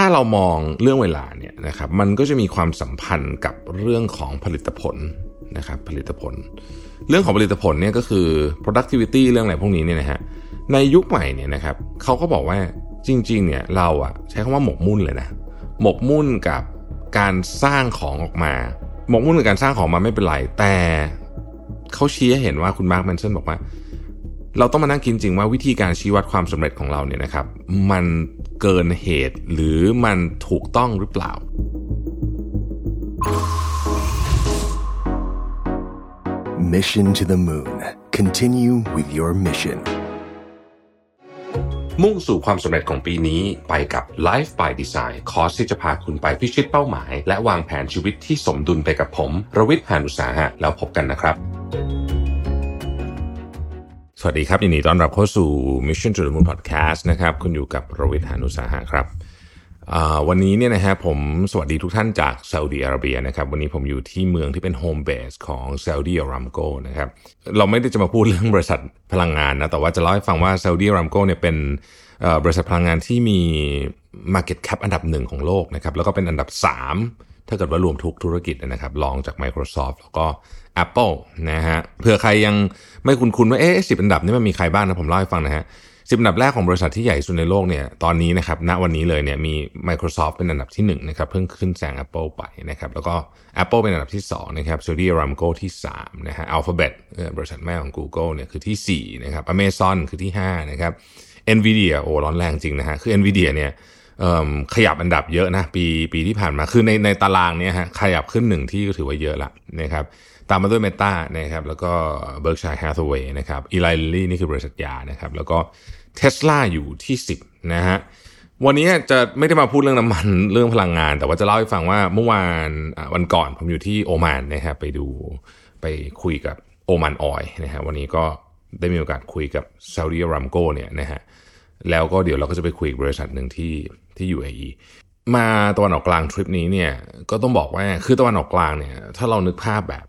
ถ้าเรามองเรื่องเวลาเนี่ยนะครับมันก็จะมีความสัมพันธ์กับเรื่องของผลิตผลนะครับผลิตผล เรื่องของผลิตผลเนี่ยก็คือ productivity เรื่องอะไรพวกนี้เนี่ยนะฮะในยุคใหม่เนี่ยนะครับเขาก็บอกว่าจริงๆเนี่ยเราอะใช้คำว่าหมกมุ่นเลยนะหมกมุ่นกับการสร้างของออกมา หมกมุ่นกับการสร้างของมาไม่เป็นไรแต่เขาชี้ให้เห็นว่าคุณมาร์คแมนเซนบอกว่า เราต้องมานั่งคิดจริงว่าวิธีการชี้วัดความสำเร็จของเราเนี่ยนะครับ มันเกินเหตุหรือมันถูกต้องหรือเปล่า Mission to the Moon. Continue with your mission. มุ่งสู่ความสำเร็จของปีนี้ไปกับ Life by Design คอร์สที่จะพาคุณไปพิชิตเป้าหมาย และวางแผนชีวิตที่สมดุลไปกับผม รวิทย์หานุสาหะแล้วพบกันนะครับ สวัสดีครับยินดีต้อนรับเข้าสู่ Mission to the Moon Podcast นะครับคุณอยู่กับรวิทย์หานุสาหะครับวันนี้เนี่ยนะฮะผมสวัสดีทุกท่านจากซาอุดีอาระเบียนะครับวันนี้ผมอยู่ที่เมืองที่เป็นโฮมเบสของซาอุดีอารามโกนะครับเราไม่ได้จะมาพูดเรื่องบริษัทพลังงานนะแต่ว่าจะเล่าให้ฟังว่าซาอุดีอารามโกเนี่ยเป็นบริษัทพลังงานที่มี Market Cap อันดับหนึ่งของโลกนะครับแล้วก็เป็นอันดับ 3 ถ้าเกิดว่ารวมทุกธุรกิจนะครับรองจาก Microsoft แล้วก็ Apple นะฮะเผื่อใครยังไม่คุ้นๆว่าเอ๊ะสิอันดับนี้มันมีใครบ้างนะผมเล่าให้ฟังนะฮะสิบอันดับแรกของบริษัทที่ใหญ่สุดในโลกเนี่ยตอนนี้นะครับณวันนี้เลยเนี่ยมี Microsoft เป็นอันดับที่1นะครับเพิ่งขึ้นแซง Apple ไปนะครับแล้วก็ Apple เป็นอันดับที่2นะครับ Saudi Aramco ที่3นะฮะ Alphabet เอ่อบริษัทแม่ของ Google เนี่ยคือที่4นะครับ Amazon คือที่5นะครับ Nvidia โอ้ร้อนแรงจริงนะฮะคือ Nvidia เนี่ยเอิ่ม ขยับอันดับเยอะนะปีปีที่ผ่านมาคือในในตารางเนี่ยฮะขยับขึ้นหนึ่งที่ก็ถือว่าเยอะละนะครับตามมาด้วย Meta นะครับแล้วก็ Berkshire Hathaway นะครับ Eli Lilly นี่คือบริษัทยานะครับแล้วก็ Tesla อยู่ที่ 10 นะฮะวันนี้จะไม่ได้มาพูดเรื่องน้ำมันเรื่องพลังงาน แต่ว่าจะเล่าให้ฟังว่าเมื่อวานวันก่อนผมอยู่ที่โอมานนะครับไปดูไปคุยกับโอมานออยนะฮะวันนี้ก็ได้มีโอกาสคุยกับซาอุดิอารามโกเนี่ยนะฮะ แล้วก็เดี๋ยวเราก็จะไปคุยกับบริษัทหนึ่งที่ที่ UAE มาตะวันออกกลางทริปนี้เนี่ยก็ต้องบอกว่าคือตะวันออกกลางเนี่ยถ้าเรานึกภาพแบบ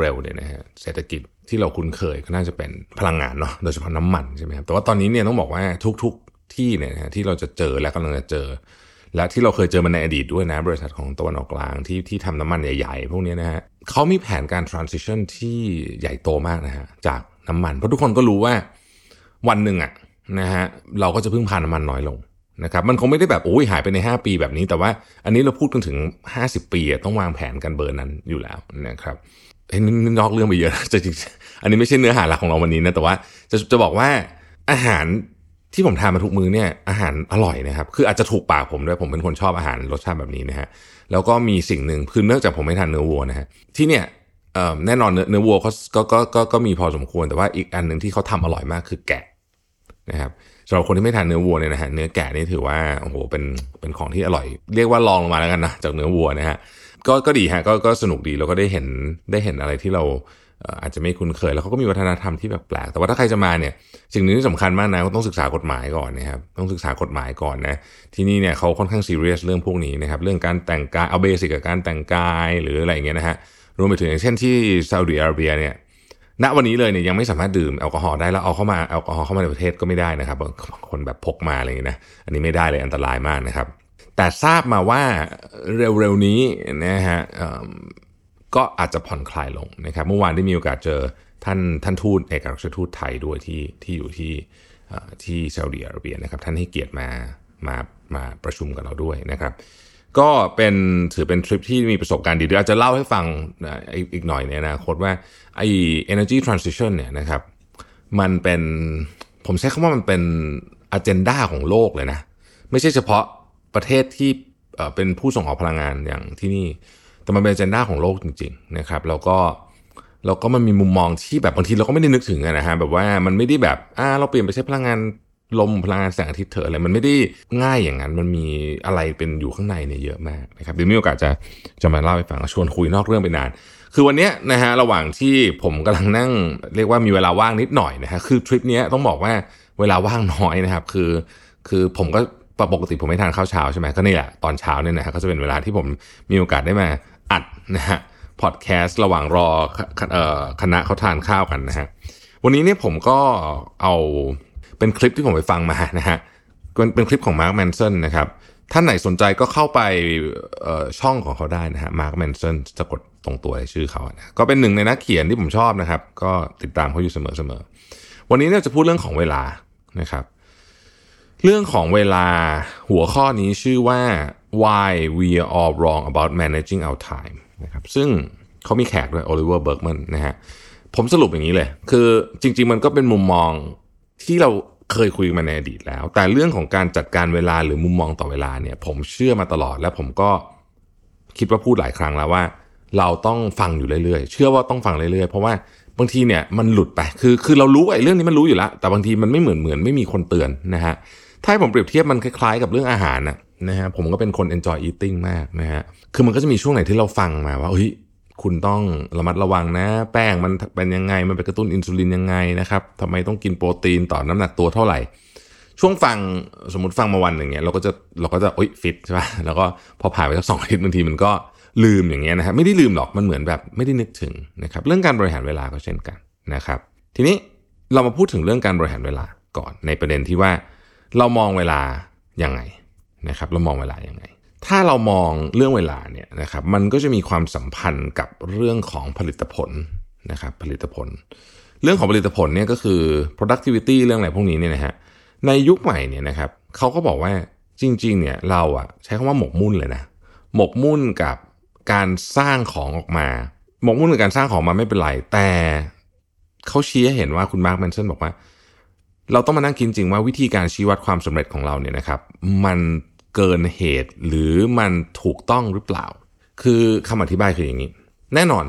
เร็วๆเนี่ยนะฮะเศรษฐกิจที่เราคุ้นเคยก็น่าจะเป็นพลังงานเนาะโดยเฉพาะน้ำมันใช่ไหมครับแต่ว่าตอนนี้เนี่ยต้องบอกว่าทุกๆที่เนี่ยนะะที่เราจะเจอและกำลังจะเจอ และที่เราเคยเจอมาในอดีตด้วยนะ บริษัทของตะวันออกกลางที่ที่ทำน้ำมันใหญ่ๆ พวกนี้นะฮะเขามีแผนการ transition ที่ใหญ่โตมากนะฮะจากน้ำมัน เพราะทุกคนก็รู้ว่าวันหนึ่งอะ นะฮะเราก็จะพึ่งพาน้ำมันน้อยลงนะครับมันคงไม่ได้แบบโอ้ยหายไปใน 5 ปีแบบนี้ แต่ว่าอันนี้เราพูดกันถึง 50 ปีต้องวางแผนกันเบอร์นั้นอยู่แล้วนะครับเฮ้ยนี่นอกเรื่องไปเยอะจะจริงอันนี้ไม่ใช่เนื้อหาหลักของเราวันนี้นะแต่ว่าจะจะบอกว่าอาหารที่ผมทานมาทุกมื้อเนี่ยอาหารอร่อยนะครับคืออาจจะถูกปากผมด้วยผมเป็นคนชอบอาหารรสชาติแบบนี้นะฮะแล้วก็มีสิ่งหนึ่งคือเนื่องจากผมไม่ทานเนื้อวัวนะฮะที่เนี่ยเอ่อแน่นอนเนื้อวัวเขาก็ก็ก็ก็มีพอสมควรแต่ว่าอีกอันหนึ่งที่เขาทำอร่อยมากคือแกะ นะครับสำหรับคนที่ไม่ทานเนื้อวัวเนี่ยนะฮะเนื้อแกะนี่ถือว่าโอ้โหเป็นเป็นของที่อร่อย เรียกว่าลองลงมาแล้วกันนะจากเนื้อวัวนะฮะก็ก็ดีฮะก็ก็สนุกดีแล้วก็ได้เห็นได้เห็นอะไรที่เราอาจจะไม่คุ้นเคย แล้วเขาก็มีวัฒนธรรมที่แบบแปลกแต่ว่าถ้าใครจะมาเนี่ยสิ่งหนึ่งที่สำคัญมากนะก็ต้องศึกษากฎหมายก่อนนะครับต้องศึกษากฎหมายก่อนนะที่นี่เนี่ยเขาค่อนข้างซีเรียสเรื่องพวกนี้นะครับเรื่องการแต่งกายเอาเบสิกกับการแต่งกายหรืออะไรอย่างเงี้ยนะฮะรวมไปถึงอย่างเช่นที่ซาอุดิอาระเบียเนี่ย ณวันนี้เลยเนี่ยยังไม่สามารถดื่มแอลกอฮอล์ได้แล้วเอาเข้ามาแอลกอฮอล์เข้ามาในประเทศก็ไม่ได้นะครับบางคนแบบพกมาอะไรอย่างนี้นะอันนี้ไม่ได้เลยอันตรายมากนะครับ แต่ทราบมาว่าเร็วๆนี้นะฮะก็อาจจะผ่อนคลายลงนะครับ เมื่อวานได้มีโอกาสเจอท่านท่านทูตเอกอัครราชทูตไทยด้วยที่ที่อยู่ที่ที่ซาอุดิอาระเบียนะครับท่านให้เกียรติมามามาประชุมกับเราด้วยนะครับ ก็เป็นถือเป็นทริปที่มีประสบการณ์ดีเดี๋ยวอาจจะเล่าให้ฟังอีกหน่อยในอนาคตว่าไอ้ energy transition เนี่ยนะครับ มันเป็นผมใช้คำว่ามันเป็น agenda ของโลกเลยนะ ไม่ใช่เฉพาะประเทศที่เป็นผู้ส่งออกพลังงานอย่างที่นี่ แต่มันเป็น agenda ของโลกจริง ๆ นะครับ แล้วก็แล้วก็มันมีมุมมองที่แบบบางทีเราก็ไม่ได้นึกถึงนะฮะแบบว่ามันไม่ได้แบบอ่าเราเปลี่ยนไปใช้พลังงาน ลมพลังงานแสงอาทิตย์เถอะอะไรมันไม่ได้ง่ายอย่างนั้น มันมีอะไรเป็นอยู่ข้างในเนี่ยเยอะมากนะครับเดี๋ยวมีโอกาสจะจะมาเล่าให้ฟังชวนคุยนอกเรื่องไปนาน คือวันนี้นะฮะระหว่างที่ผมกำลังนั่งเรียกว่ามีเวลาว่างนิดหน่อยนะฮะคือทริปนี้ต้องบอกว่าเวลาว่างน้อยนะครับ คือ คือผมก็ปกติผมไม่ทานข้าวเช้าใช่ไหมก็นี่แหละตอนเช้าเนี่ยนะฮะก็จะเป็นเวลาที่ผมมีโอกาสได้มาอัดนะฮะพอดแคสต์ระหว่างรอเอ่อคณะเขาทานข้าวกันนะฮะวันนี้เนี่ยผมก็เอา เป็นคลิปที่ผมไปฟังมานะฮะเป็นคลิปของ Mark Manson นะครับท่านไหนสนใจก็เข้าไปช่องของเขาได้นะฮะ Mark Manson จะกดตรงตัวชื่อเขานะก็เป็นหนึ่งในนักเขียนที่ผมชอบนะครับ ก็ติดตามเขาอยู่เสมอๆวันนี้เนี่ยจะพูดเรื่องของเวลานะครับ เรื่องของเวลาหัวข้อนี้ชื่อว่า why we are all wrong about managing our time นะครับซึ่งเขามีแขกด้วยโอลิเวอร์เบิร์กแมนนะฮะผมสรุปอย่างนี้เลย คือจริง ๆ มันก็เป็นมุมมอง ที่เราเคยคุยมาในอดีตแล้ว แต่เรื่องของการจัดการเวลาหรือมุมมองต่อเวลาเนี่ย ผมเชื่อมาตลอดและผมก็คิดว่าพูดหลายครั้งแล้วว่า เราต้องฟังอยู่เรื่อยๆ เชื่อว่าต้องฟังเรื่อยๆ เพราะว่าบางทีเนี่ยมันหลุดไป คือคือเรารู้ไอ้เรื่องนี้มันรู้อยู่แล้ว แต่บางทีมันไม่เหมือนเหมือนไม่มีคนเตือนนะฮะ ถ้าผมเปรียบเทียบมันคล้ายๆกับเรื่องอาหารนะนะฮะ ผมก็เป็นคน enjoy eating มากนะฮะ คือมันก็จะมีช่วงไหนที่เราฟังมาว่า เฮ้ย คุณต้องระมัดระวังนะ แป้งมันเป็นยังไง มันไปกระตุ้นอินซูลินยังไงนะครับทำไมต้องกินโปรตีนต่อน้ำหนักตัวเท่าไหร่ ช่วงฟังสมมติฟังมาวันอย่างเงี้ยเราก็จะเราก็จะโอ๊ยฟิตใช่ป่ะแล้วก็พอผ่านไปสักสองอาทิตย์บางทีมันก็ลืมอย่างเงี้ยนะครับไม่ได้ลืมหรอกมันเหมือนแบบไม่ได้นึกถึงนะครับเรื่องการบริหารเวลาก็เช่นกันนะครับ ทีนี้เรามาพูดถึงเรื่องการบริหารเวลาก่อนในประเด็นที่ว่า เรามองเวลายังไงนะครับ เรามองเวลายังไง ถ้าเรามองเรื่องเวลาเนี่ยนะครับมันก็จะมีความสัมพันธ์กับเรื่องของผลิตผลนะครับผลิตผล เรื่องของผลิตผลเนี่ยก็คือ productivity เรื่องอะไรพวกนี้เนี่ยนะฮะในยุคใหม่เนี่ยนะครับเขาก็บอกว่าจริงๆเนี่ยเราอะใช้คำว่าหมกมุ่นเลยนะหมกมุ่นกับการสร้างของออกมา หมกมุ่นกับการสร้างของมาไม่เป็นไร แต่เขาชี้ให้เห็นว่าคุณมาร์คแมนเชนบอกว่า เราต้องมานั่งคิดจริงว่าวิธีการชี้วัดความสำเร็จของเราเนี่ยนะครับ มัน เกินเหตุหรือมันถูกต้องหรือเปล่า คือคำอธิบายคืออย่างนี้ แน่นอน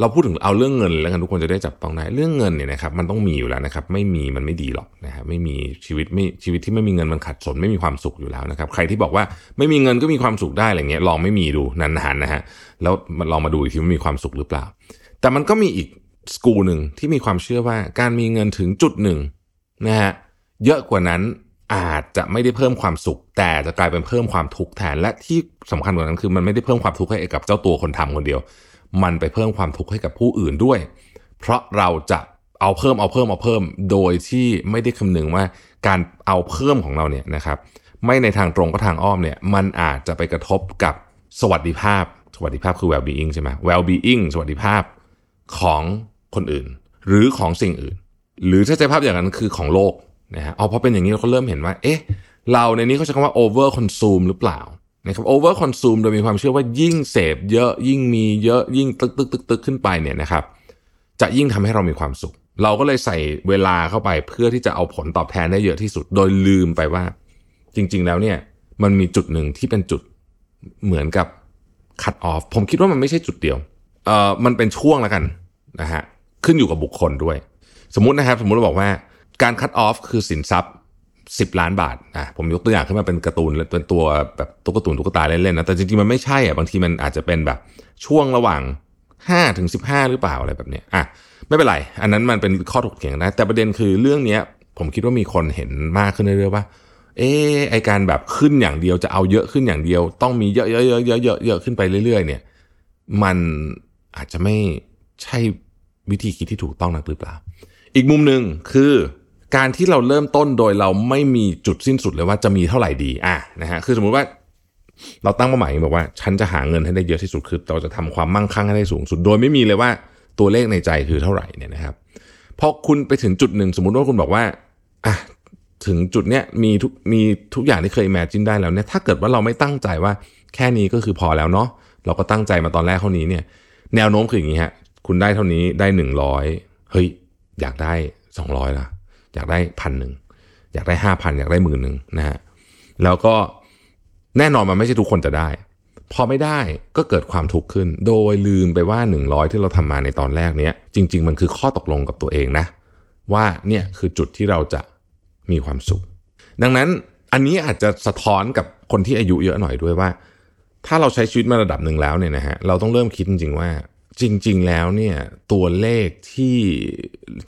เราพูดถึงเอาเรื่องเงินแล้วกันทุกคนจะได้จับต้องได้เรื่องเงินเนี่ยนะครับมันต้องมีอยู่แล้วนะครับไม่มีมันไม่ดีหรอกนะครับไม่มีชีวิตไม่ชีวิตที่ไม่มีเงินมันขัดสนไม่มีความสุขอยู่แล้วนะครับใครที่บอกว่าไม่มีเงินก็มีความสุขได้อะไรเงี้ยลองไม่มีดูนานๆนะฮะแล้วลองมาดูอีกทีว่ามีความสุขหรือเปล่า แต่มันก็มีอีกสกูลหนึ่งที่มีความเชื่อว่าการมีเงินถึงจุดหนึ่งนะฮะเยอะกว่านั้น อาจจะไม่ได้เพิ่มความสุข แต่จะกลายเป็นเพิ่มความทุกข์แทนและที่สำคัญกว่านั้นคือมันไม่ได้เพิ่มความทุกข์ให้กับเจ้าตัวคนทำคนเดียว มันไปเพิ่มความทุกข์ให้กับผู้อื่นด้วย เพราะเราจะเอาเพิ่มเอาเพิ่มเอาเพิ่ม โดยที่ไม่ได้คำนึงว่าการเอาเพิ่มของเราเนี่ยนะครับไม่ในทางตรงก็ทางอ้อมเนี่ยมันอาจจะไปกระทบกับสวัสดิภาพ สวัสดิภาพคือ well being ใช่ไหม well being สวัสดิภาพของคนอื่น หรือของสิ่งอื่น หรือถ้าใจภาพอย่างนั้นคือของโลก นะฮะเอาพอเป็นอย่างนี้เราก็เริ่มเห็นว่า เอ๊ะ เราในนี้เขาใช้คำว่า over consume หรือเปล่านะครับ over consume โดยมีความเชื่อว่ายิ่งเสพเยอะยิ่งมีเยอะยิ่งตึกตึกตึกตึกขึ้นไปเนี่ยนะครับ จะยิ่งทำให้เรามีความสุข เราก็เลยใส่เวลาเข้าไปเพื่อที่จะเอาผลตอบแทนได้เยอะที่สุด โดยลืมไปว่า จริง ๆ แล้วเนี่ย มันมีจุดหนึ่งที่เป็นจุดเหมือนกับ cut off ผมคิดว่ามันไม่ใช่จุดเดียวเอ่อมันเป็นช่วงแล้วกันนะฮะขึ้นอยู่กับบุคคลด้วย สมมุตินะครับ สมมุติเราบอกว่า การคัดออฟคือสินทรัพย์ 10 ล้านบาทอะผมยกตัวอย่างขึ้นมาเป็นการ์ตูนเป็นตัวแบบตุ๊กตาตุ๊กตาเล่นๆนะแต่จริงๆมันไม่ใช่อะบางทีมันอาจจะเป็นแบบช่วงระหว่าง5ถึง15 หรือเปล่าอะไรแบบเนี้ยอะไม่เป็นไร อันนั้นมันเป็นข้อถกเถียงได้แต่ประเด็นคือเรื่องเนี้ยผมคิดว่ามีคนเห็นมากขึ้นเรื่อยๆว่า เออไอการแบบขึ้นอย่างเดียวจะเอาเยอะขึ้นอย่างเดียว ต้องมีเยอะๆๆๆเยอะขึ้นไปเรื่อย ๆ เนี่ย มันอาจจะไม่ใช่วิธีคิดที่ถูกต้องนักหรือเปล่า อีกมุมหนึ่งคือ การที่เราเริ่มต้นโดยเราไม่มีจุดสิ้นสุดเลยว่าจะมีเท่าไหร่ดีอะนะฮะคือสมมุติว่าเราตั้งเป้าหมายบอกว่า ฉันจะหาเงินให้ได้เยอะที่สุดคือเราจะทำความมั่งคั่งให้ได้สูงสุด โดยไม่มีเลยว่าตัวเลขในใจคือเท่าไหร่เนี่ยนะครับพอคุณไปถึงจุดหนึ่งสมมุติว่าคุณบอกว่าอะถึงจุดเนี้ยมีทุกมีทุกอย่างที่เคยแมจินได้แล้วเนี่ยถ้าเกิดว่าเราไม่ตั้งใจว่าแค่นี้ก็คือพอแล้วเนาะเราก็ตั้งใจมาตอนแรกเท่านี้เนี่ย แนวโน้มคืออย่างนี้ฮะคุณได้เท่านี้ได้หนึ่งร้อยเฮ้ยอยากได้สองร้อยละ อยากได้พันหนึ่งอยากได้ห้าพันอยากได้หมื่นหนึ่งนะฮะแล้วก็แน่นอนมันไม่ใช่ทุกคนจะได้ พอไม่ได้ก็เกิดความทุกข์ขึ้น โดยลืมไปว่าหนึ่งร้อยที่เราทำมาในตอนแรกเนี้ยจริง ๆ มันคือข้อตกลงกับตัวเองนะ ว่าเนี่ยคือจุดที่เราจะมีความสุข ดังนั้นอันนี้อาจจะสะท้อนกับคนที่อายุเยอะหน่อยด้วยว่า ถ้าเราใช้ชีวิตมาระดับหนึ่งแล้วเนี่ยนะฮะเราต้องเริ่มคิดจริงๆว่า จริง ๆ แล้วเนี่ยตัวเลขที่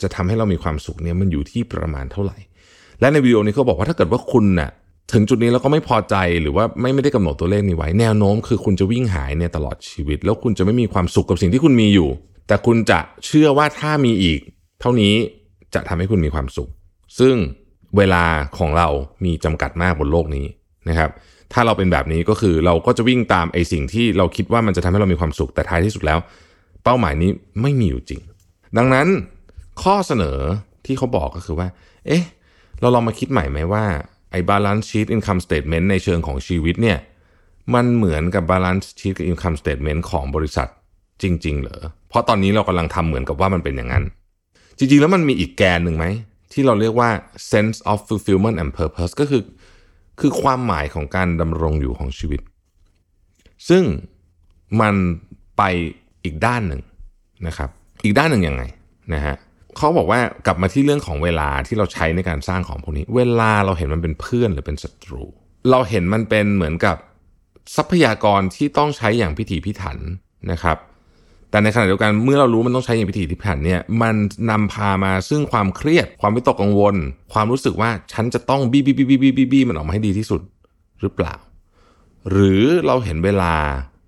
จะทำให้เรามีความสุขเนี่ยมันอยู่ที่ประมาณเท่าไหร่ และในวิดีโอนี้เขาบอกว่าถ้าเกิดว่าคุณน่ะถึงจุดนี้แล้วก็ไม่พอใจหรือว่าไม่ไม่ได้กำหนดตัวเลขนี้ไว้ แนวโน้มคือคุณจะวิ่งหายเนี่ยตลอดชีวิต แล้วคุณจะไม่มีความสุขกับสิ่งที่คุณมีอยู่ แต่คุณจะเชื่อว่าถ้ามีอีก เท่านี้จะทำให้คุณมีความสุข ซึ่งเวลาของเรามีจำกัดมากบนโลกนี้นะครับ ถ้าเราเป็นแบบนี้ก็คือเราก็จะวิ่งตามไอ้สิ่งที่เราคิดว่ามันจะทำให้เรามีความสุขแต่ท้ายที่สุดแล้ว เป้าหมายนี้ไม่มีอยู่จริง ดังนั้นข้อเสนอที่เขาบอกก็คือว่า เอ๊ะ เราลองมาคิดใหม่ไหมว่าไอ้ balance sheet income statement ในเชิงของชีวิตเนี่ย มันเหมือนกับ balance sheet กับ income statement ของบริษัทจริง ๆ เหรอ เพราะตอนนี้เรากำลังทำเหมือนกับว่ามันเป็นอย่างนั้น จริง ๆ แล้วมันมีอีกแกนหนึ่งไหม ที่เราเรียกว่า sense of fulfillment and purpose ก็คือ คือความหมายของการดำรงอยู่ของชีวิต ซึ่งมันไป อีกด้านหนึ่งนะครับ อีกด้านหนึ่งยังไงนะฮะเขาบอกว่ากลับมาที่เรื่องของเวลาที่เราใช้ในการสร้างของพวกนี้ เวลาเราเห็นมันเป็นเพื่อนหรือเป็นศัตรู เราเห็นมันเป็นเหมือนกับทรัพยากรที่ต้องใช้อย่างพิถีพิถันนะครับ แต่ในขณะเดียวกันเมื่อเรารู้มันต้องใช้อย่างพิถีพิถันเนี่ยมันนำพามาซึ่งความเครียด ความวิตกกังวล ความรู้สึกว่าฉันจะต้องบี้บี้บี้บี้บี้บี้มันออกมาให้ดีที่สุดหรือเปล่า หรือเราเห็นเวลา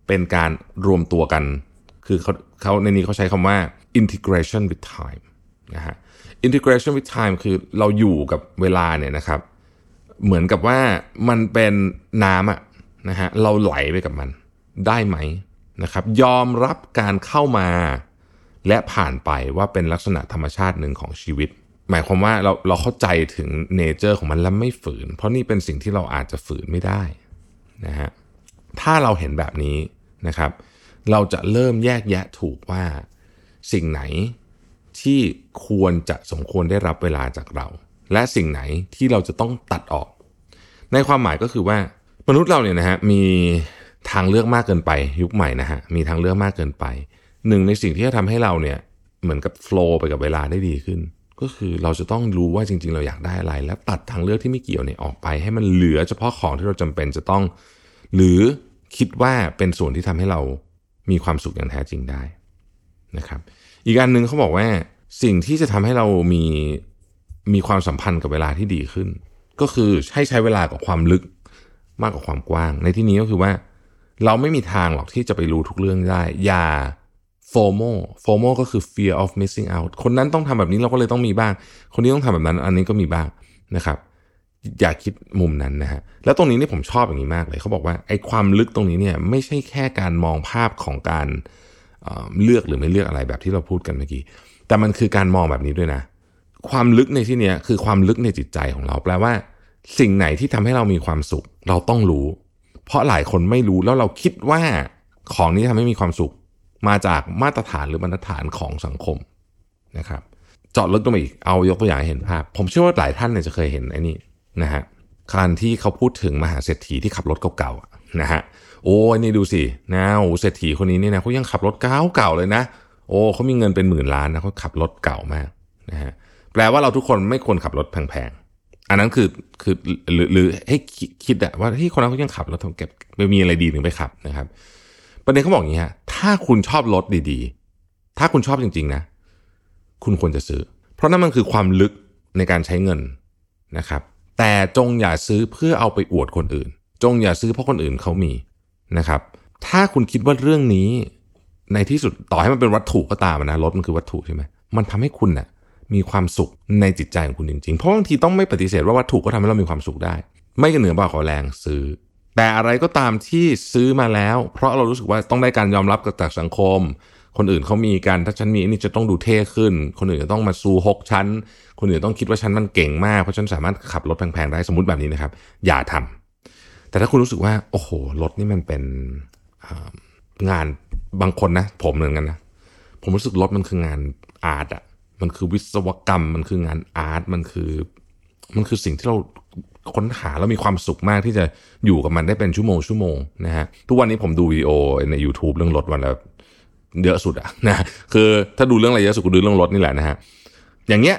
เป็นการรวมตัวกัน คือเขาเขาในนี้เขาใช้คำว่า integration with time นะฮะ integration with time คือเราอยู่กับเวลาเนี่ยนะครับ เหมือนกับว่ามันเป็นน้ำอะนะฮะเราไหลไปกับมันได้ไหมนะครับ ยอมรับการเข้ามา และผ่านไปว่าเป็นลักษณะธรรมชาติหนึ่งของชีวิต หมายความว่าเราเราเข้าใจถึงเนเจอร์ของมันแล้วไม่ฝืน เพราะนี่เป็นสิ่งที่เราอาจจะฝืนไม่ได้นะฮะถ้าเราเห็นแบบนี้นะครับ เราจะเริ่มแยกแยะถูกว่าสิ่งไหนที่ควรจะสมควรได้รับเวลาจากเรา และสิ่งไหนที่เราจะต้องตัดออก ในความหมายก็คือว่ามนุษย์เราเนี่ยนะฮะมีทางเลือกมากเกินไปยุคใหม่นะฮะมีทางเลือกมากเกินไปหนึ่งในสิ่งที่จะทำให้เราเนี่ยเหมือนกับโฟล์ไปกับเวลาได้ดีขึ้น ก็คือเราจะต้องรู้ว่าจริง ๆ เราอยากได้อะไร และตัดทางเลือกที่ไม่เกี่ยวเนี่ยออกไป ให้มันเหลือเฉพาะของที่เราจำเป็นจะต้อง หรือคิดว่าเป็นส่วนที่ทำให้เรา มีความสุขอย่างแท้จริงได้นะครับ อีกอันหนึ่งเขาบอกว่าสิ่งที่จะทำให้เรามีมีความสัมพันธ์กับเวลาที่ดีขึ้น ก็คือให้ใช้เวลากับความลึกมากกว่าความกว้าง ในที่นี้ก็คือว่าเราไม่มีทางหรอกที่จะไปรู้ทุกเรื่องได้ อย่า FOMO FOMO ก็คือ fear of missing out คนนั้นต้องทำแบบนี้เราก็เลยต้องมีบ้าง คนนี้ต้องทำแบบนั้นอันนี้ก็มีบ้างนะครับ อย่าคิดมุมนั้นนะฮะ แล้วตรงนี้นี่ผมชอบอย่างนี้มากเลย เขาบอกว่าไอ้ความลึกตรงนี้เนี่ยไม่ใช่แค่การมองภาพของการเเลือกหรือไม่เลือกอะไรแบบที่เราพูดกันเมื่อกี้ แต่มันคือการมองแบบนี้ด้วยนะ ความลึกในที่นี้คือความลึกในจิตใจของเรา แปลว่า สิ่งไหนที่ทำให้เรามีความสุข เราต้องรู้ เพราะหลายคนไม่รู้แล้วเราคิดว่าของนี้ทำให้มีความสุข มาจากมาตรฐานหรือบรรทัดฐานของสังคมนะครับ เจาะลึกลงไปอีก เอายกตัวอย่างให้เห็นภาพ ผมเชื่อว่าหลายท่านเนี่ยจะเคยเห็นไอ้นี่ นะฮะการที่เขาพูดถึงมหาเศรษฐีที่ขับรถเก่าๆนะฮะโอ้ยนี่ดูสินะโอ้เศรษฐีคนนี้เนี่ยนะเขายังขับรถเก่าเก่าเลยนะ โอ้เขามีเงินเป็นหมื่นล้านนะเขาขับรถเก่ามากนะฮะแปลว่าเราทุกคนไม่ควรขับรถแพงๆอันนั้นคือคือหรือหรือให้คิดอะว่าที่คนนั้นเขายังขับรถเก็บไม่มีอะไรดีถึงไปขับนะครับ ประเด็นเขาบอกอย่างนี้ฮะถ้าคุณชอบรถดีๆ ถ้าคุณชอบจริง ๆ นะ คุณควรจะซื้อ เพราะนั่นมันคือความลึกในการใช้เงินนะครับ แต่จงอย่าซื้อเพื่อเอาไปอวดคนอื่น จงอย่าซื้อเพราะคนอื่นเขามีนะครับ ถ้าคุณคิดว่าเรื่องนี้ ในที่สุดต่อให้มันเป็นวัตถุก็ตามนะรถมันคือวัตถุใช่ไหมมันทำให้คุณนะ่ะมีความสุขในจิตใจของคุณจริงๆ เพราะบางทีต้องไม่ปฏิเสธว่าวัตถุก็ทำให้เรามีความสุขได้ ไม่กันเหนือบ่าขอแรงซื้อ แต่อะไรก็ตามที่ซื้อมาแล้ว เพราะเรารู้สึกว่าต้องได้การยอมรับจากสังคม คนอื่นเขามีการถ้าฉันมีนี่จะต้องดูเท่ขึ้น คนอื่นจะต้องมาซูฮกชั้นคนอื่นต้องคิดว่าฉันมันเก่งมากเพราะฉันสามารถขับรถแพงๆได้สมมติแบบนี้นะครับ อย่าทำแต่ถ้าคุณรู้สึกว่า โอ้โหรถนี่มันเป็นงานบางคนนะ ผมเหมือนกันนะผมรู้สึกรถมันคืองานอาร์ตอะมันคือวิศวกรรม มันคืองานอาร์ตมันคือ มันคือสิ่งที่เราค้นหาแล้วมีความสุขมากที่จะอยู่กับมันได้เป็นชั่วโมงชั่วโมงนะฮะทุกวันนี้ผมดูวิดีโอใน YouTube เรื่องรถวันละ เยอะสุดอะนะคือถ้าดูเรื่องอะไรเยอะสุดก็ดูเรื่องรถนี่แหละนะฮะอย่างเงี้ย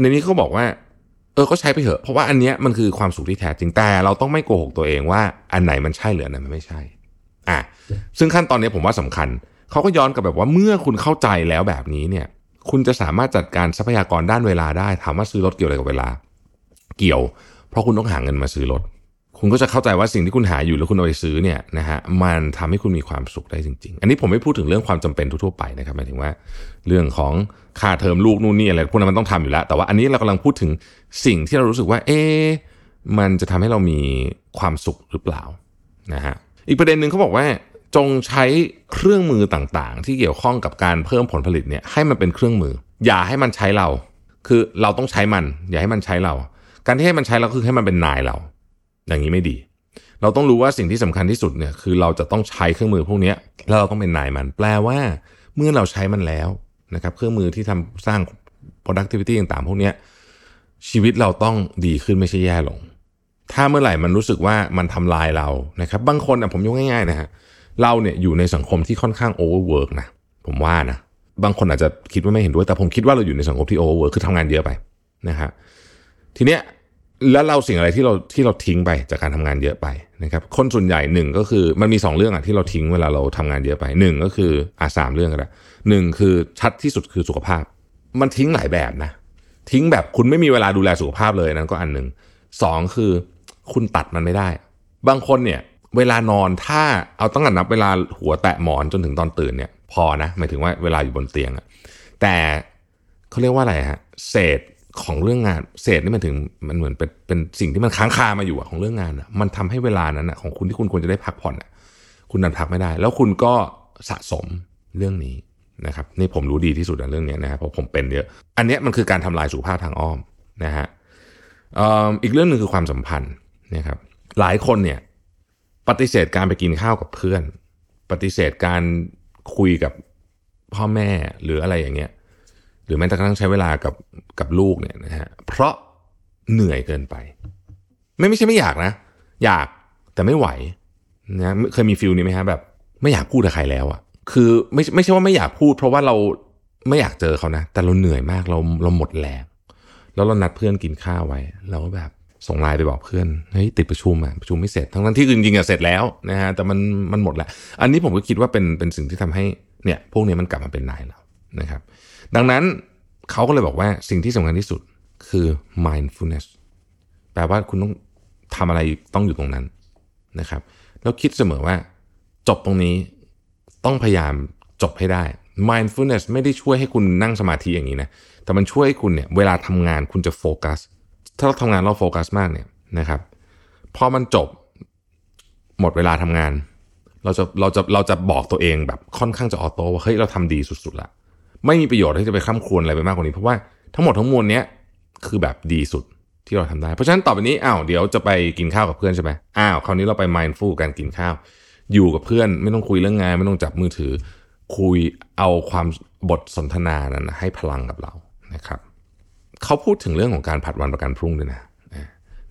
ในนี้เขาบอกว่า เออก็ใช้ไปเถอะเพราะว่าอันเนี้ยมันคือความสุขที่แท้จริงแต่เราต้องไม่โกหกตัวเองว่าอันไหนมันใช่หรืออันไหนมันไม่ใช่ อะซึ่งขั้นตอนนี้ผมว่าสำคัญเขาก็ย้อนกลับแบบว่าเมื่อคุณเข้าใจแล้วแบบนี้เนี่ย คุณจะสามารถจัดการทรัพยากรด้านเวลาได้ถามว่าซื้อรถเกี่ยวอะไรกับเวลา เกี่ยว เพราะคุณต้องหาเงินมาซื้อรถ คุณก็จะเข้าใจว่าสิ่งที่คุณหาอยู่แล้วคุณเอาไปซื้อเนี่ยนะฮะมันทำให้คุณมีความสุขได้จริง ๆ อันนี้ผมไม่พูดถึงเรื่องความจำเป็นทั่วไปนะครับหมายถึงว่า เรื่องของค่าเทอมลูกนู่นนี่อะไรพวกนั้นมันต้องทำอยู่แล้ว แต่ว่าอันนี้เรากำลังพูดถึงสิ่งที่เรารู้สึกว่า เอ๊มันจะทำให้เรามีความสุขหรือเปล่านะฮะอีกประเด็นหนึ่งเขาบอกว่า จงใช้เครื่องมือต่างๆ ที่เกี่ยวข้องกับการเพิ่มผลผลิตเนี่ยให้มันเป็นเครื่องมือ อย่าให้มันใช้เรา คือเราต้องใช้มัน อย่าให้มันใช้เรา การที่ให้มันใช้เราคือให้มันเป็นนายเรา อย่างนี้ไม่ดี เราต้องรู้ว่าสิ่งที่สำคัญที่สุดเนี่ยคือเราจะต้องใช้เครื่องมือพวกนี้แล้วเราต้องเป็นนายมัน แปลว่าเมื่อเราใช้มันแล้วนะครับเครื่องมือที่ทำสร้าง productivity ต่างๆ พวกนี้ชีวิตเราต้องดีขึ้นไม่ใช่แย่ลง ถ้าเมื่อไหร่มันรู้สึกว่ามันทำลายเรานะครับบางคนอะผมยกง่ายๆนะฮะเราเนี่ยอยู่ในสังคมที่ค่อนข้าง overwork นะผมว่านะบางคนอาจจะคิดว่าไม่เห็นด้วยแต่ผมคิดว่าเราอยู่ในสังคมที่ over คือทำงานเยอะไปนะฮะทีเนี้ย แล้วเราสิ่งอะไรที่เราที่เราทิ้งไปจากการทำงานเยอะไปนะครับคนส่วนใหญ่หนึ่งก็คือมันมี 2 เรื่องอะที่เราทิ้งเวลาเราทำงานเยอะไปหนึ่งก็คืออ่าสามเรื่องก็ได้หนึ่งคือชัดที่สุดคือสุขภาพ มันทิ้งหลายแบบนะ ทิ้งแบบคุณไม่มีเวลาดูแลสุขภาพเลยนั้นก็อันหนึ่งสองคือคุณตัดมันไม่ได้ บางคนเนี่ยเวลานอนถ้าเอาตั้งแต่นับเวลาหัวแตะหมอนจนถึงตอนตื่นเนี่ยพอนะหมายถึงว่าเวลาอยู่บนเตียงอะแต่เขาเรียกว่าอะไรฮะเศษ ของเรื่องงานเศษนี่มันถึงมันเหมือนเป็นเป็นสิ่งที่มันค้างคามาอยู่อะของเรื่องงานอะมันทำให้เวลานั้นอะของคุณที่คุณควรจะได้พักผ่อนอะคุณนันพักไม่ได้ แล้วคุณก็สะสมเรื่องนี้นะครับนี่ผมรู้ดีที่สุดในเรื่องนี้นะครับเพราะผมเป็นเยอะ อันนี้มันคือการทำลายสุขภาพทางอ้อมนะฮะอีกเรื่องหนึ่งคือความสัมพันธ์นะครับหลายคนเนี่ยปฏิเสธการไปกินข้าวกับเพื่อน ปฏิเสธการคุยกับพ่อแม่หรืออะไรอย่างเงี้ย รือแม้แต่กระทั่งใช้เวลากับกับลูกเนี่ยนะฮะเพราะเหนื่อยเกินไป ไม่ไม่ใช่ไม่อยากนะ อยากแต่ไม่ไหวนะเคยมีฟิลนี้ไหมฮะแบบ ไม่อยากพูดกับใครแล้วอะคือไม่ไม่ใช่ว่าไม่อยากพูด เพราะว่าเราไม่อยากเจอเขานะ แต่เราเหนื่อยมากเราเราหมดแรงแล้วเรานัดเพื่อนกินข้าวไว้เราก็แบบส่งไลน์ไปบอกเพื่อนเฮ้ยติดประชุมอะประชุมไม่เสร็จทั้งทั้งที่จริงๆอะเสร็จแล้วนะฮะแต่มันมันหมดแล้ว อันนี้ผมก็คิดว่าเป็นเป็นสิ่งที่ทำให้เนี่ยพวกนี้มันกลับมาเป็นนายเรานะครับ ดังนั้นเขาก็เลยบอกว่าสิ่งที่สำคัญที่สุดคือ mindfulness แปลว่าคุณต้องทำอะไรต้องอยู่ตรงนั้นนะครับ แล้วคิดเสมอว่า จบตรงนี้ต้องพยายามจบให้ได้ mindfulness ไม่ได้ช่วยให้คุณนั่งสมาธิอย่างนี้นะ แต่มันช่วยให้คุณเนี่ยเวลาทำงานคุณจะโฟกัส ถ้าเราทำงานเราโฟกัสมากเนี่ยนะครับพอมันจบหมดเวลาทำงาน เราจะเราจะเราจะบอกตัวเองแบบค่อนข้างจะออโต้ว่าเฮ้ยเราทำดีสุดๆละ ไม่มีประโยชน์ที่จะไปข้ามควรอะไรไปมากกว่านี้ เพราะว่าทั้งหมดทั้งมวลเนี้ยคือแบบดีสุดที่เราทำได้ เพราะฉะนั้นต่อไปนี้อ้าวเดี๋ยวจะไปกินข้าวกับเพื่อนใช่ไหมอ้าวคราวนี้เราไป mindful การกินข้าว อยู่กับเพื่อนไม่ต้องคุยเรื่องงาน ไม่ต้องจับมือถือ คุยเอาความบทสนทนานั้นให้พลังกับเรานะครับเขาพูดถึงเรื่องของการผัดวันประกันพรุ่งด้วยนะ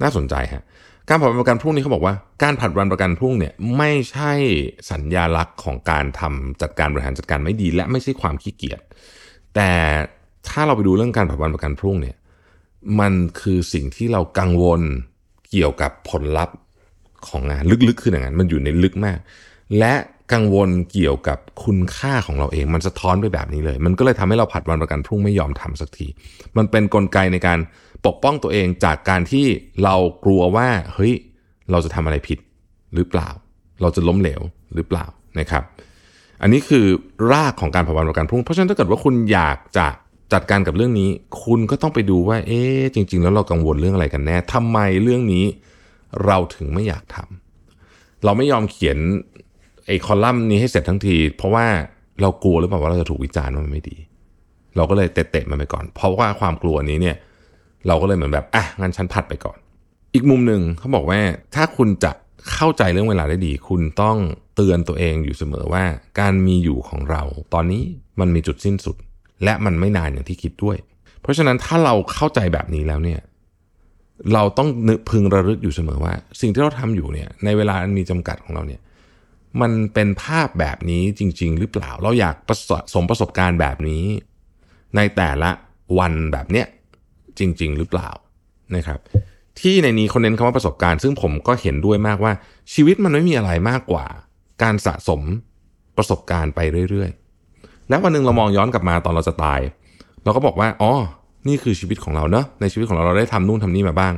น่าสนใจฮะ การผัดวันประกันพรุ่งนี้เขาบอกว่าการผัดวันประกันพรุ่งเนี่ยไม่ใช่สัญญาลักษณ์ของการทำจัดการบริหารจัดการไม่ดี และไม่ใช่ความขี้เกียจแต่ถ้าเราไปดูเรื่องการผัดวันประกันพรุ่งเนี่ยมันคือสิ่งที่เรากังวลเกี่ยวกับผลลัพธ์ของงานลึกๆคืออย่างนั้นมันอยู่ในลึกมาก และกังวลเกี่ยวกับคุณค่าของเราเอง มันสะท้อนไปแบบนี้เลย มันก็เลยทำให้เราผัดวันประกันพรุ่งไม่ยอมทำสักที มันเป็นนกลไกในการ ปกป้องตัวเองจากการที่เรากลัวว่าเฮ้ยเราจะทำอะไรผิดหรือเปล่า เราจะล้มเหลวหรือเปล่านะครับ อันนี้คือรากของการผัดวันประกันพรุ่ง เพราะฉะนั้นถ้าเกิดว่าคุณอยากจะจัดการกับเรื่องนี้ คุณก็ต้องไปดูว่า เอ๊ะจริง ๆ แล้วเรากังวลเรื่องอะไรกันแน่ทำไมเรื่องนี้เราถึงไม่อยากทำเราไม่ยอมเขียนไอ้คอลัมน์นี้ให้เสร็จทั้งที เพราะว่าเรากลัวหรือเปล่าว่าเราจะถูกวิจารณ์ว่ามันไม่ดี เราก็เลยเตะๆมันไปก่อน เพราะว่าความกลัวนี้เนี่ย เราก็เลยเหมือนแบบอะงั้นฉันผัดไปก่อน อีกมุมหนึ่งเขาบอกว่าถ้าคุณจะเข้าใจเรื่องเวลาได้ดี คุณต้องเตือนตัวเองอยู่เสมอว่า การมีอยู่ของเราตอนนี้มันมีจุดสิ้นสุด และมันไม่นานอย่างที่คิดด้วย เพราะฉะนั้นถ้าเราเข้าใจแบบนี้แล้วเนี่ยเราต้องนึกพึงระลึกอยู่เสมอว่า สิ่งที่เราทำอยู่เนี่ยในเวลาอันมีจำกัดของเราเนี่ยมันเป็นภาพแบบนี้จริง ๆ หรือเปล่าเราอยากประสสมประสบการณ์แบบนี้ ในแต่ละวันแบบเนี้ย จริง ๆ หรือเปล่านะครับที่ในนี้คนเน้นคำว่าประสบการณ์ ซึ่งผมก็เห็นด้วยมากว่าชีวิตมันไม่มีอะไรมากกว่า การสะสมประสบการณ์ไปเรื่อยๆ แล้ววันหนึ่งเรามองย้อนกลับมาตอนเราจะตาย เราก็บอกว่าอ๋อนี่คือชีวิตของเราเนอะในชีวิตของเราเราได้ทำนู่นทำนี่มาบ้าง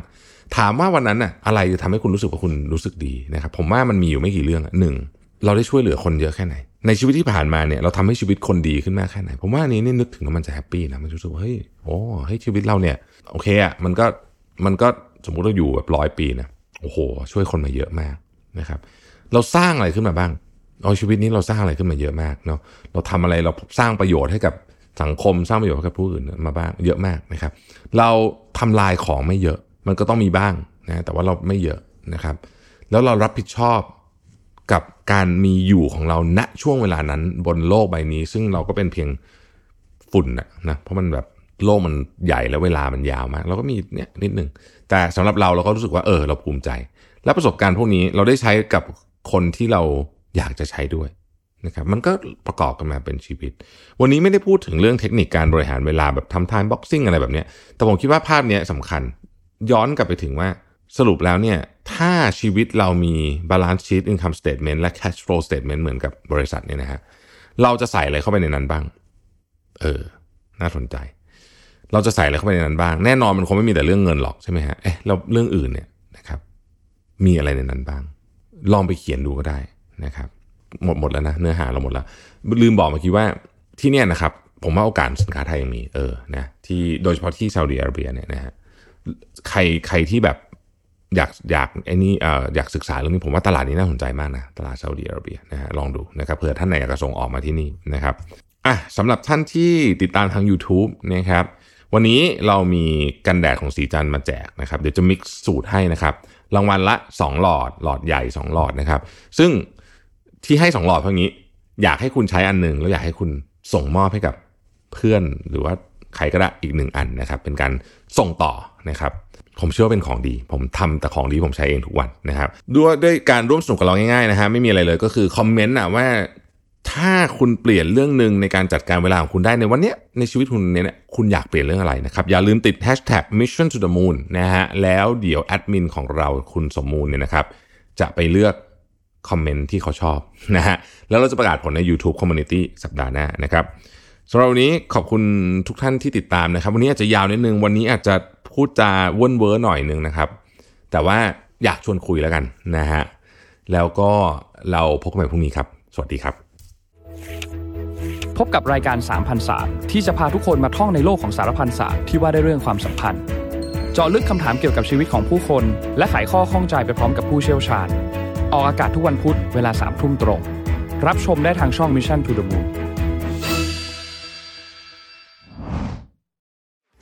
ถามว่าวันนั้นน่ะอะไรจะทำให้คุณรู้สึกว่าคุณรู้สึกดีนะครับผมว่ามันมีอยู่ไม่กี่เรื่องหนึ่งเราได้ช่วยเหลือคนเยอะแค่ไหน ในชีวิตที่ผ่านมาเนี่ยเราทำให้ชีวิตคนดีขึ้นมากแค่ไหน ผมว่าอันนี้นี่นึกถึงแล้วมันจะแฮปปี้นะมันรู้สึกว่าเฮ้ยโอ้เฮ้ยชีวิตเราเนี่ยโอเคอะมันก็มันก็สมมุติเราอยู่แบบร้อยปีนะโอ้โห ช่วยคนมาเยอะมากนะครับ เราสร้างอะไรขึ้นมาบ้างเอาชีวิตนี้เราสร้างอะไรขึ้นมาเยอะมากเนาะเราทำอะไรเราสร้างประโยชน์ให้กับสังคมสร้างประโยชน์ให้กับผู้อื่นมาบ้างเยอะมากนะครับ เราทำลายของไม่เยอะ มันก็ต้องมีบ้างนะแต่ว่าเราไม่เยอะนะครับ แล้วเรารับผิดชอบ กับการมีอยู่ของเราณช่วงเวลานั้นบนโลกใบนี้ ซึ่งเราก็เป็นเพียงฝุ่นนะนะเพราะมันแบบโลกมันใหญ่แล้วเวลามันยาวมากเราก็มีเนี่ยนิดนึงแต่สำหรับเราเราก็รู้สึกว่าเออเราภูมิใจ และประสบการณ์พวกนี้เราได้ใช้กับคนที่เราอยากจะใช้ด้วยนะครับมันก็ประกอบกันมาเป็นชีวิต วันนี้ไม่ได้พูดถึงเรื่องเทคนิคการบริหารเวลาแบบทำ time boxing อะไรแบบนี้แต่ผมคิดว่าภาพนี้สำคัญย้อนกลับไปถึงว่า สรุปแล้วเนี่ยถ้าชีวิตเรามี balance sheet income statement และ cash flow statement เหมือนกับบริษัทเนี่ยนะฮะเราจะใส่อะไรเข้าไปในนั้นบ้าง เออ น่าสนใจ เราจะใส่อะไรเข้าไปในนั้นบ้าง แน่นอนมันคงไม่มีแต่เรื่องเงินหรอกใช่ไหมฮะเอ๊ะเราเรื่องอื่นเนี่ยนะครับ มีอะไรในนั้นบ้าง ลองไปเขียนดูก็ได้นะครับ หมดหมดแล้วนะเนื้อหาเราหมดแล้ว ลืมบอกเมื่อกี้ว่าที่เนี่ยนะครับ ผมว่าโอกาสสินค้าไทยยังมีเออนะที่โดยเฉพาะที่ซาอุดิอาระเบียเนี่ยนะฮะใครใครที่แบบ อยากอยากไอ้นี่เอ่ออยากศึกษาเรื่องนี้ผมว่าตลาดนี้น่าสนใจมากนะตลาดซาอุดิอาระเบียนะฮะลองดูนะครับเผื่อท่านไหนอยากจะส่งออกมาที่นี่นะครับอะสำหรับท่านที่ติดตามทาง YouTube นะครับวันนี้เรามีกันแดดของสีจันมาแจกนะครับเดี๋ยวจะมิกซ์สูตรให้นะครับรางวัลละ 2 หลอดหลอดใหญ่ 2 หลอดนะครับ ซึ่งที่ให้ 2 หลอดเพราะงี้ อยากให้คุณใช้อันหนึ่งแล้วอยากให้คุณส่งมอบให้กับเพื่อนหรือว่าใครก็ได้อีกหนึ่งอันนะครับ เป็นการส่งต่อนะครับ ผมเชื่อว่าเป็นของดี ผมทำแต่ของดีผมใช้เองทุกวันนะครับด้วยด้วยการร่วมสนุกกับเราง่ายๆนะฮะไม่มีอะไรเลยก็คือคอมเมนต์อะว่าถ้าคุณเปลี่ยนเรื่องหนึ่งในการจัดการเวลาของคุณได้ในวันนี้ในชีวิตคุณเนี่ยคุณอยากเปลี่ยนเรื่องอะไรนะครับ อย่าลืมติด hashtag mission to the moon นะฮะแล้วเดี๋ยวแอดมินของเราคุณสมมูลเนี่ยนะครับ จะไปเลือกคอมเมนต์ที่เขาชอบนะฮะแล้วเราจะประกาศผลใน YouTube Community สัปดาห์หน้านะครับ สำหรับวันนี้ขอบคุณทุกท่านที่ติดตามนะครับ วันนี้อาจจะยาวนิดนึง วันนี้อาจจะพูดจาว่นเวอร์หน่อยนึงนะครับ แต่ว่าอยากชวนคุยแล้วกันนะฮะ แล้วก็เราพบกันใหม่พรุ่งนี้ครับ สวัสดีครับ พบกับรายการสามพันศาสตร์ที่จะพาทุกคนมาท่องในโลกของสารพันศาสตร์ที่ว่าได้เรื่องความสัมพันธ์ เจาะลึกคำถามเกี่ยวกับชีวิตของผู้คน และไขข้อข้องใจไปพร้อมกับผู้เชี่ยวชาญ ออกอากาศทุกวันพุธเวลาสามทุ่มตรง รับชมได้ทางช่อง Mission to the Moon